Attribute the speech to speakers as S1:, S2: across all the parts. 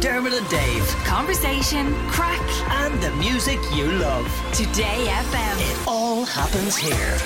S1: Dermot and Dave.
S2: Conversation, crack,
S1: And the music you love.
S2: Today FM.
S1: It all happens here.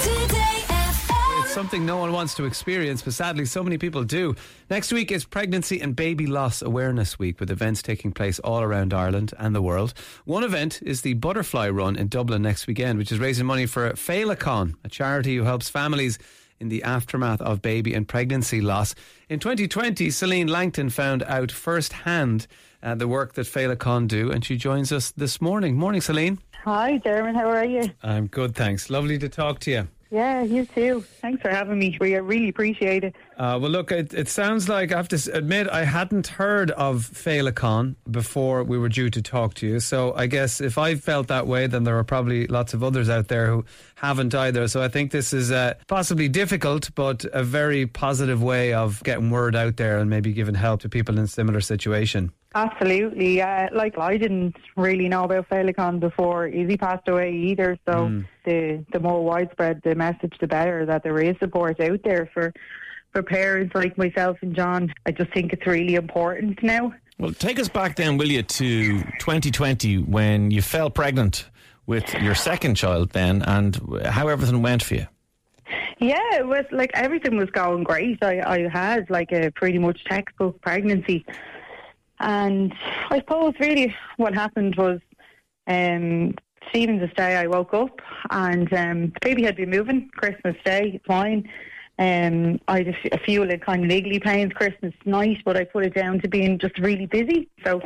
S2: Today FM.
S3: It's something no one wants to experience, but sadly, so many people do. Next week is Pregnancy and Baby Loss Awareness Week, with events taking place all around Ireland and the world. One event is the Butterfly Run in Dublin next weekend, which is raising money for Féileacáin, a charity who helps families in the aftermath of baby and pregnancy loss. In 2020, Celine Langton found out firsthand uh, the work that Féileacáin do, and she joins us this morning. Morning, Celine.
S4: Hi, Dermot. How are you?
S3: I'm good, thanks. Lovely to talk to you.
S4: Yeah, you too. Thanks for having me. We really appreciate it.
S3: Uh, well, look, it, it sounds like I have to admit I hadn't heard of Féileacáin before we were due to talk to you. So I guess if I felt that way, then there are probably lots of others out there who haven't either. So I think this is uh, possibly difficult, but a very positive way of getting word out there and maybe giving help to people in a similar situation.
S4: Absolutely. Yeah, like I didn't really know about Féileacáin before Izzy passed away either. So hmm. the the more widespread the message, the better that there is support out there for for parents like myself and John. I just think it's really important now.
S5: Well, take us back then, will you, to 2020 when you fell pregnant with your second child then and how everything went for you.
S4: Yeah, it was like everything was going great. I, I had like a pretty much textbook pregnancy. And I suppose really what happened was um, Stephen's Day, I woke up and um, the baby had been moving Christmas Day, fine. Um, I had a, few like, kind of niggly pains Christmas night, but I put it down to being just really busy. So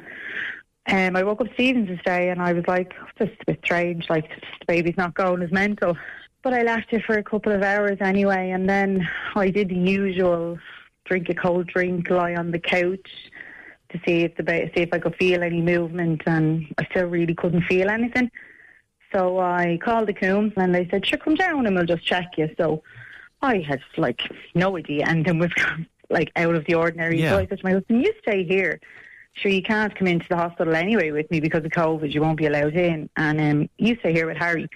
S4: um, I woke up Stephen's Day and I was like, just a bit strange, like the baby's not going as mental. But I left it for a couple of hours anyway, and then I did the usual drink a cold drink, lie on the couch to see if the ba- see if I could feel any movement, and I still really couldn't feel anything. So I called the Coombe and they said, "Sure, come down and we'll just check you." So I had like no idea anything was like out of the ordinary.
S5: Yeah.
S4: So I said to my husband, "You stay here." Sure, you can't come into the hospital anyway with me because of COVID. You won't be allowed in, and um, you stay here with Harry.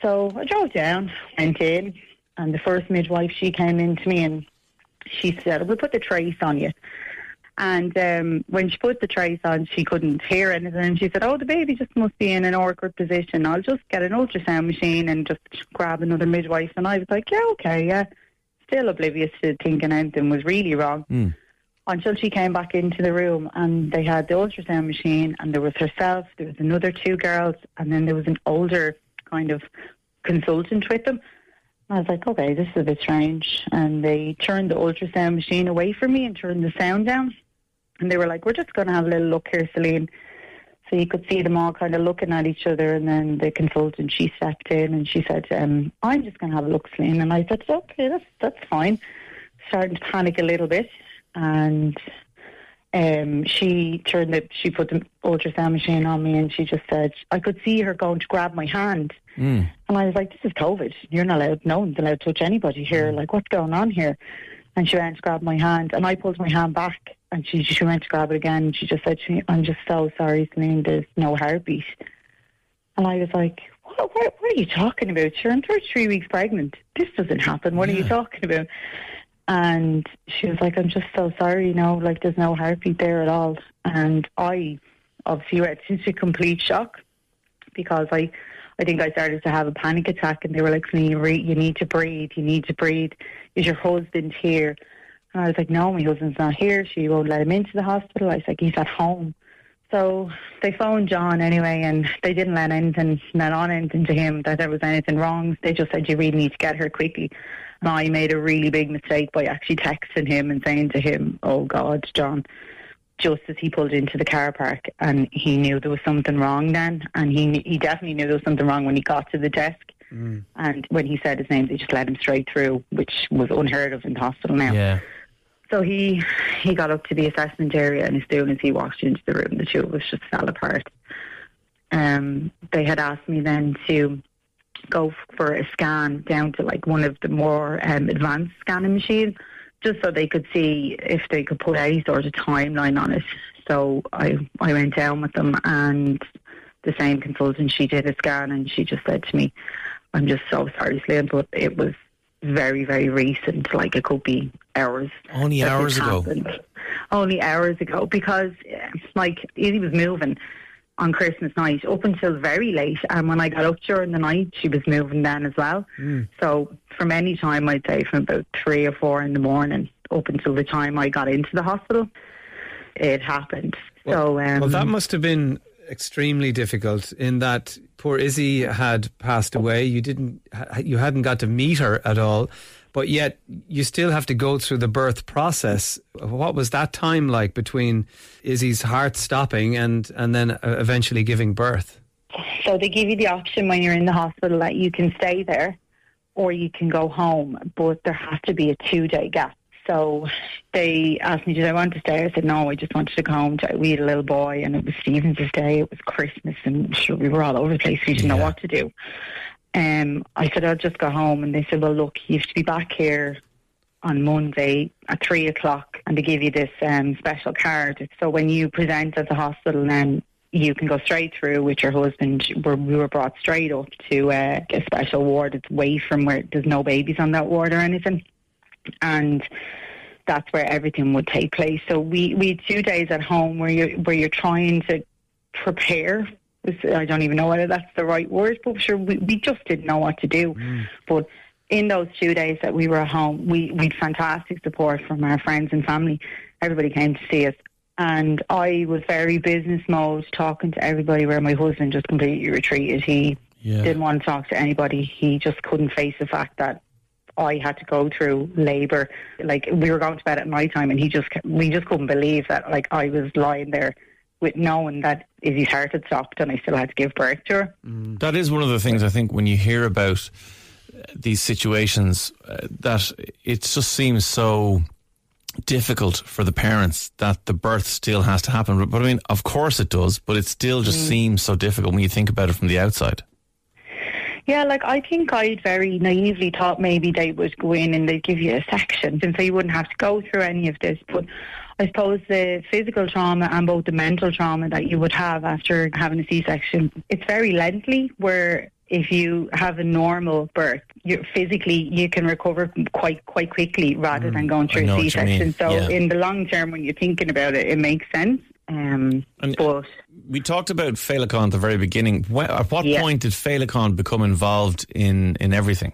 S4: So I drove down, went in, and the first midwife she came in to me and she said, "We'll put the trace on you." And um, when she put the trace on, she couldn't hear anything. And she said, "Oh, the baby just must be in an awkward position. I'll just get an ultrasound machine and just grab another midwife." And I was like, "Yeah, okay, yeah." Still oblivious to thinking anything was really wrong until she came back into the room and they had the ultrasound machine and there was herself, there was another two girls, and then there was an older kind of consultant with them. I was like, okay, this is a bit strange. And they turned the ultrasound machine away from me and turned the sound down. And they were like, we're just going to have a little look here, Celine. So you could see them all kind of looking at each other. And then the consultant, she stepped in and she said, um, I'm just going to have a look, Celine. And I said, okay, that's, that's fine. Starting to panic a little bit. And um, she turned the, she put the ultrasound machine on me and she just said, I could see her going to grab my hand. And I was like, this is COVID. You're not allowed, no one's allowed to touch anybody here. Like, what's going on here? And she went to grab my hand and I pulled my hand back and she, she went to grab it again and she just said to me, I'm just so sorry, Celine, there's no heartbeat. And I was like, what, what, what are you talking about? Sure, I'm 33 weeks pregnant. This doesn't happen. What are you talking about? And she was like, I'm just so sorry, you know, like there's no heartbeat there at all. And I obviously went into complete shock because I, I think I started to have a panic attack and they were like, you need to breathe, you need to breathe. Is your husband here? And I was like, no, my husband's not here. She won't let him into the hospital. I was like, he's at home. So they phoned John anyway, and they didn't let anything, let on anything to him that there was anything wrong. They just said you really need to get her quickly. And I made a really big mistake by actually texting him and saying to him, "Oh God, John." Just as he pulled into the car park, and he knew there was something wrong then, and he he definitely knew there was something wrong when he got to the desk. Mm. And when he said his name, they just let him straight through, which was unheard of in the hospital now.
S5: Yeah.
S4: So he he got up to the assessment area, and as soon as he walked into the room, the two of us just fell apart. Um, they had asked me then to go for a scan down to like one of the more um, advanced scanning machines, just so they could see if they could put any sort of timeline on it. So I I went down with them, and the same consultant she did a scan, and she just said to me, "I'm just so sorry, Celine, but it was." Very, very recent, like it could be hours
S5: Only hours ago.
S4: happened. Only hours ago, because Like Izzy was moving on Christmas night up until very late, and when I got up during the night, she was moving then as well. So from any time, I'd say from about three or four in the morning up until the time I got into the hospital, it happened. so um,
S3: Well, that must have been extremely difficult in that poor Izzy had passed away. You didn't, you hadn't got to meet her at all, but yet you still have to go through the birth process. What was that time like between Izzy's heart stopping and and then uh, eventually giving birth?
S4: So they give you the option when you're in the hospital that you can stay there or you can go home, but there has to be a two day gap. So they asked me, did I want to stay? I said, no, I just wanted to go home. We had a little boy and it was Stephen's day, it was Christmas and sure, we were all over the place. We didn't know what to do. Um, I said, I'll just go home. And they said, well, look, you have to be back here on Monday at three o'clock and they give you this um, special card. So when you present at the hospital, then you can go straight through with your husband. We're, we were brought straight up to uh, a special ward. It's away from where there's no babies on that ward or anything. And that's where everything would take place. So we, we had two days at home where you where you're trying to prepare. I don't even know whether that's the right word, but sure we, we just didn't know what to do. Mm. But in those two days that we were at home, we we had fantastic support from our friends and family. Everybody came to see us. And I was very business mode, talking to everybody. Where my husband just completely retreated. He
S5: Yeah.
S4: didn't want to talk to anybody. He just couldn't face the fact that I had to go through labour. Like we were going to bed at night time, and he just we just couldn't believe that like I was lying there with knowing that Izzy's heart had stopped, and I still had to give birth to her.
S5: That is one of the things I think when you hear about uh, these situations uh, that it just seems so difficult for the parents that the birth still has to happen. But, but I mean, of course it does, but it still just seems so difficult when you think about it from the outside.
S4: Yeah, like I think I'd very naively thought maybe they would go in and they'd give you a section, and so you wouldn't have to go through any of this. But I suppose the physical trauma and both the mental trauma that you would have after having a C-section, it's very lengthy. Where if you have a normal birth, you physically you can recover quite quite quickly rather than going through a C-section. So
S5: yeah.
S4: in the long term, when you're thinking about it, it makes sense. Um,
S5: And-
S4: but
S5: We talked about Féileacáin at the very beginning. Wh- At what
S4: Yeah.
S5: point did Féileacáin become involved in, in everything?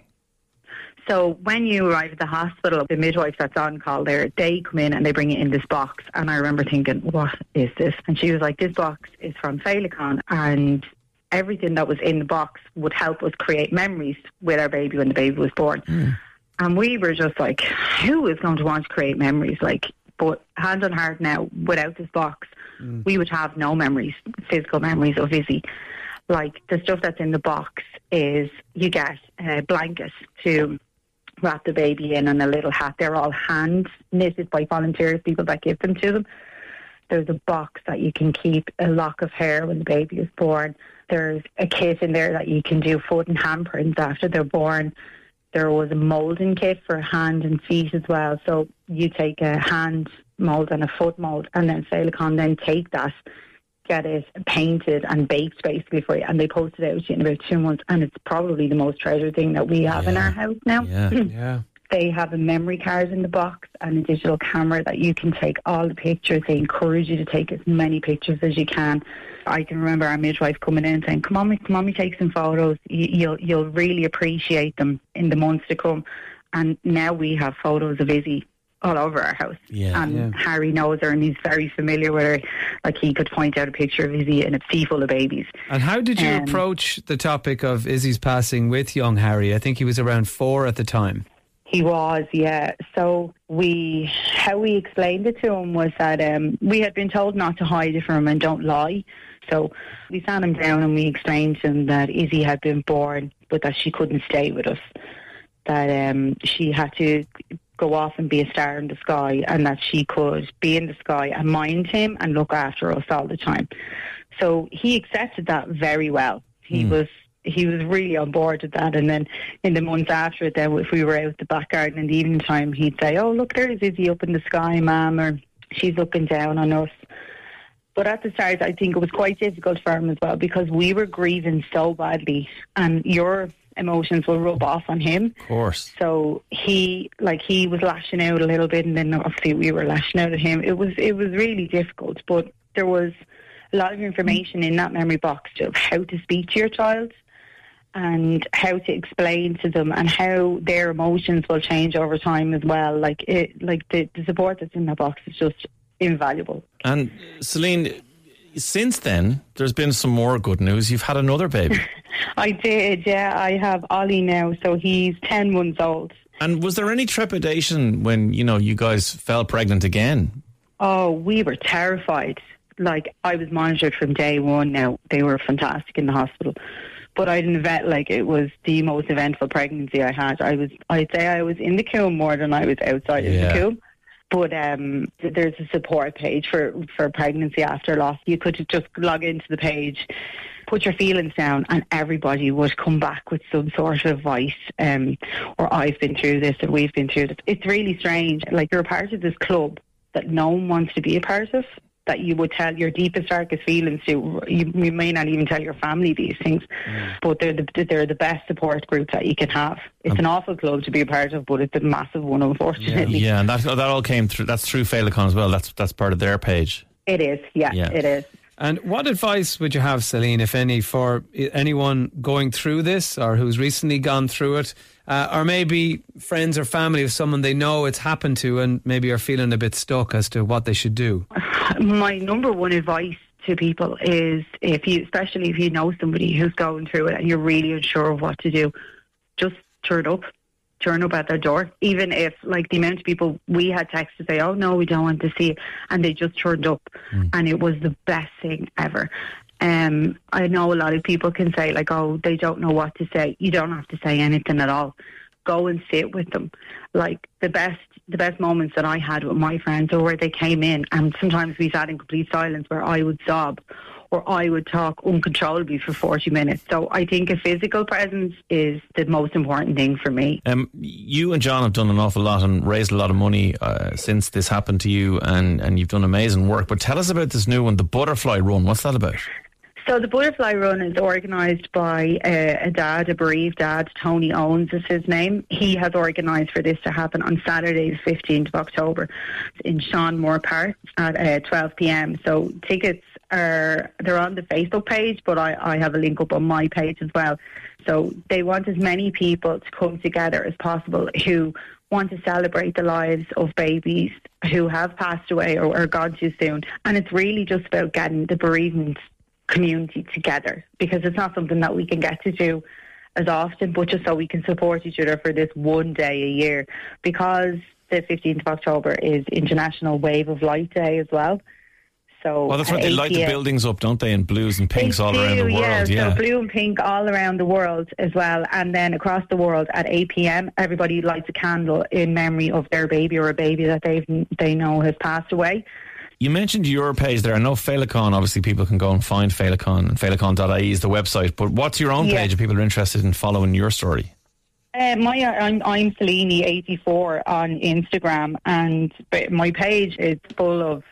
S4: So when you arrive at the hospital, the midwife that's on call there, they come in and they bring it in this box. And I remember thinking, what is this? And she was like, this box is from Féileacáin and everything that was in the box would help us create memories with our baby when the baby was born. And we were just like, who is going to want to create memories? Like, but hand on heart now, without this box, mm. we would have no memories, physical memories of Izzy. Like the stuff that's in the box is you get a blanket to wrap the baby in and a little hat. They're all hand knitted by volunteers, people that give them to them. There's a box that you can keep a lock of hair when the baby is born. There's a kit in there that you can do foot and hand prints after they're born. There was a moulding kit for hand and feet as well. So you take a hand mould and a foot mould, and then Féileacáin then take that, get it painted and baked basically for you, and they post it out you in about two months. And it's probably the most treasured thing that we have in our house now.
S5: Yeah.
S3: Yeah.
S4: They have a memory card in the box and a digital camera that you can take all the pictures. They encourage you to take as many pictures as you can. I can remember our midwife coming in and saying, "Come on, me- come on, me take some photos. You, you'll you'll really appreciate them in the months to come." And now we have photos of Izzy all over our house.
S5: Yeah.
S4: and
S3: Yeah.
S4: Harry knows her and he's very familiar with her. Like he could point out a picture of Izzy in a sea full of babies.
S3: And how did you
S4: Um,
S3: approach the topic of Izzy's passing with young Harry? I think he was around four at the time.
S4: He was, yeah. So we, how we explained it to him was that um, we had been told not to hide it from him and don't lie. So we sat him down and we explained to him that Izzy had been born, but that she couldn't stay with us. That um, she had to go off and be a star in the sky, and that she could be in the sky and mind him and look after us all the time. So he accepted that very well. He was he was really on board with that. And then in the months after it, then if we were out the back garden in the evening time, he'd say, "Oh, look, there's Izzy up in the sky, ma'am," or "She's looking down on us." But at the start, I think it was quite difficult for him as well because we were grieving so badly, and your emotions will rub off on him.
S5: Of course.
S4: So he, like, he was lashing out a little bit, and then obviously we were lashing out at him. It was, it was really difficult. But there was a lot of information in that memory box of how to speak to your child and how to explain to them and how their emotions will change over time as well. Like it, like the, the support that's in that box is just invaluable.
S5: And Celine, since then, there's been some more good news. You've had another baby.
S4: I did, yeah. I have Ollie now, so he's 10 months old.
S5: and was there any trepidation when, you know, you guys fell pregnant again?
S4: Oh, we were terrified. Like I was monitored from day one. Now they were fantastic in the hospital, but I didn't vet. Like it was the most eventful pregnancy I had. I was, I'd say, I was in the coombe more than I was outside of the coombe. But um, there's a support page for for pregnancy after loss. You could just log into the page, put your feelings down, and everybody would come back with some sort of advice. Um, or I've been through this, or we've been through this. It's really strange. Like you're a part of this club that no one wants to be a part of. That you would tell your deepest, darkest feelings to. You, you may not even tell your family these things, but they're the they're the best support group that you can have. It's um, an awful club to be a part of, but it's a massive one, unfortunately.
S5: Yeah, and that that all came through. That's through Féileacáin as well. That's that's part of their page.
S4: It is, yeah,
S5: Yeah.
S4: it is.
S3: And what advice would you have, Celine, if any, for anyone going through this or who's recently gone through it, uh, or maybe friends or family of someone they know it's happened to and maybe are feeling a bit stuck as to what they should do?
S4: My number one advice to people is if you, especially if you know somebody who's going through it and you're really unsure of what to do, just turn up. Turn up at their door, even if like the amount of people we had text to say, "Oh no, we don't want to see it," and they just turned up, and it was the best thing ever. Um, I know a lot of people can say like, "Oh, they don't know what to say." You don't have to say anything at all. Go and sit with them. Like the best, the best moments that I had with my friends, or where they came in, and sometimes we sat in complete silence, where I would sob, or I would talk uncontrollably for forty minutes. So I think a physical presence is the most important thing for me.
S5: Um, you and John have done an awful lot and raised a lot of money uh, since this happened to you, and, and you've done amazing work. But tell us about this new one, the Butterfly Run. What's that about?
S4: So the Butterfly Run is organised by uh, a dad, a bereaved dad. Tony Owens is his name. He has organised for this to happen on Saturday, the 15th of October, in Sean Moore Park at uh, 12 p.m. So tickets are they're on the Facebook page, but I, I have a link up on my page as well. So they want as many people to come together as possible who want to celebrate the lives of babies who have passed away or are gone too soon. And it's really just about getting the bereavement community together because it's not something that we can get to do as often, but just so we can support each other for this one day a year. Because the 15th of October is International Wave of Light Day as well. So
S5: Well, that's right. They light the buildings up, don't they, in blues and pinks
S4: They
S5: all around the world.
S4: Yeah,
S5: Yeah.
S4: so blue and pink all around the world as well. And then across the world at 8 p.m., everybody lights a candle in memory of their baby or a baby that they they know has passed away.
S5: You mentioned your page there. I know Féileacáin, obviously, people can go and find Féileacáin, and feileacain.ie is the website. But what's your own
S4: Yeah.
S5: page if people are interested in following your story?
S4: Uh, my, I'm, I'm Selene84 on Instagram, and my page is full of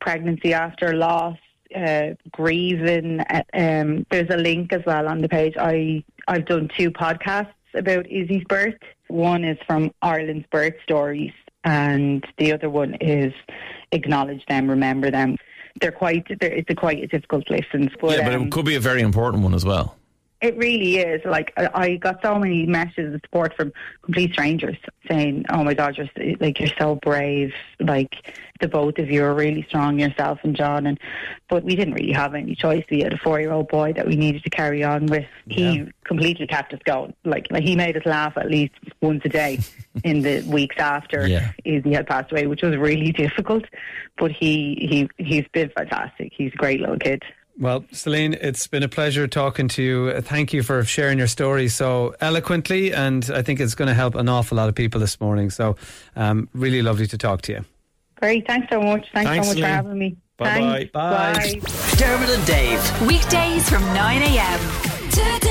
S4: pregnancy after loss, uh, grieving. Uh, um, there's a link as well on the page. I I've done two podcasts about Izzy's birth. One is from Ireland's Birth Stories, and the other one is Acknowledge Them, Remember Them. They're quite. They're, it's a quite a difficult listen, but,
S5: yeah, but
S4: um,
S5: it could be a very important one as well.
S4: It really is. Like I, got so many messages of support from complete strangers saying, "Oh my God, you're like you're so brave. Like the both of you are really strong, yourself and John." And but we didn't really have any choice. We had a four-year-old boy that we needed to carry on with. He completely kept us going. Like like he made us laugh at least once a day in the weeks after
S5: Yeah.
S4: Izzy had passed away, which was really difficult. But he he he's been fantastic. He's a great little kid.
S3: Well, Celine, it's been a pleasure talking to you. Uh, Thank you for sharing your story so eloquently, and I think it's going to help an awful lot of people this morning. So, um, really lovely to talk to you.
S4: Great. Thanks so much. Thanks,
S5: Thanks,
S4: so much
S5: Celine.
S4: for having me.
S5: Bye-bye.
S4: Thanks.
S3: Bye.
S4: Bye.
S1: Dermot and Dave.
S2: Weekdays from 9 a.m.
S6: Today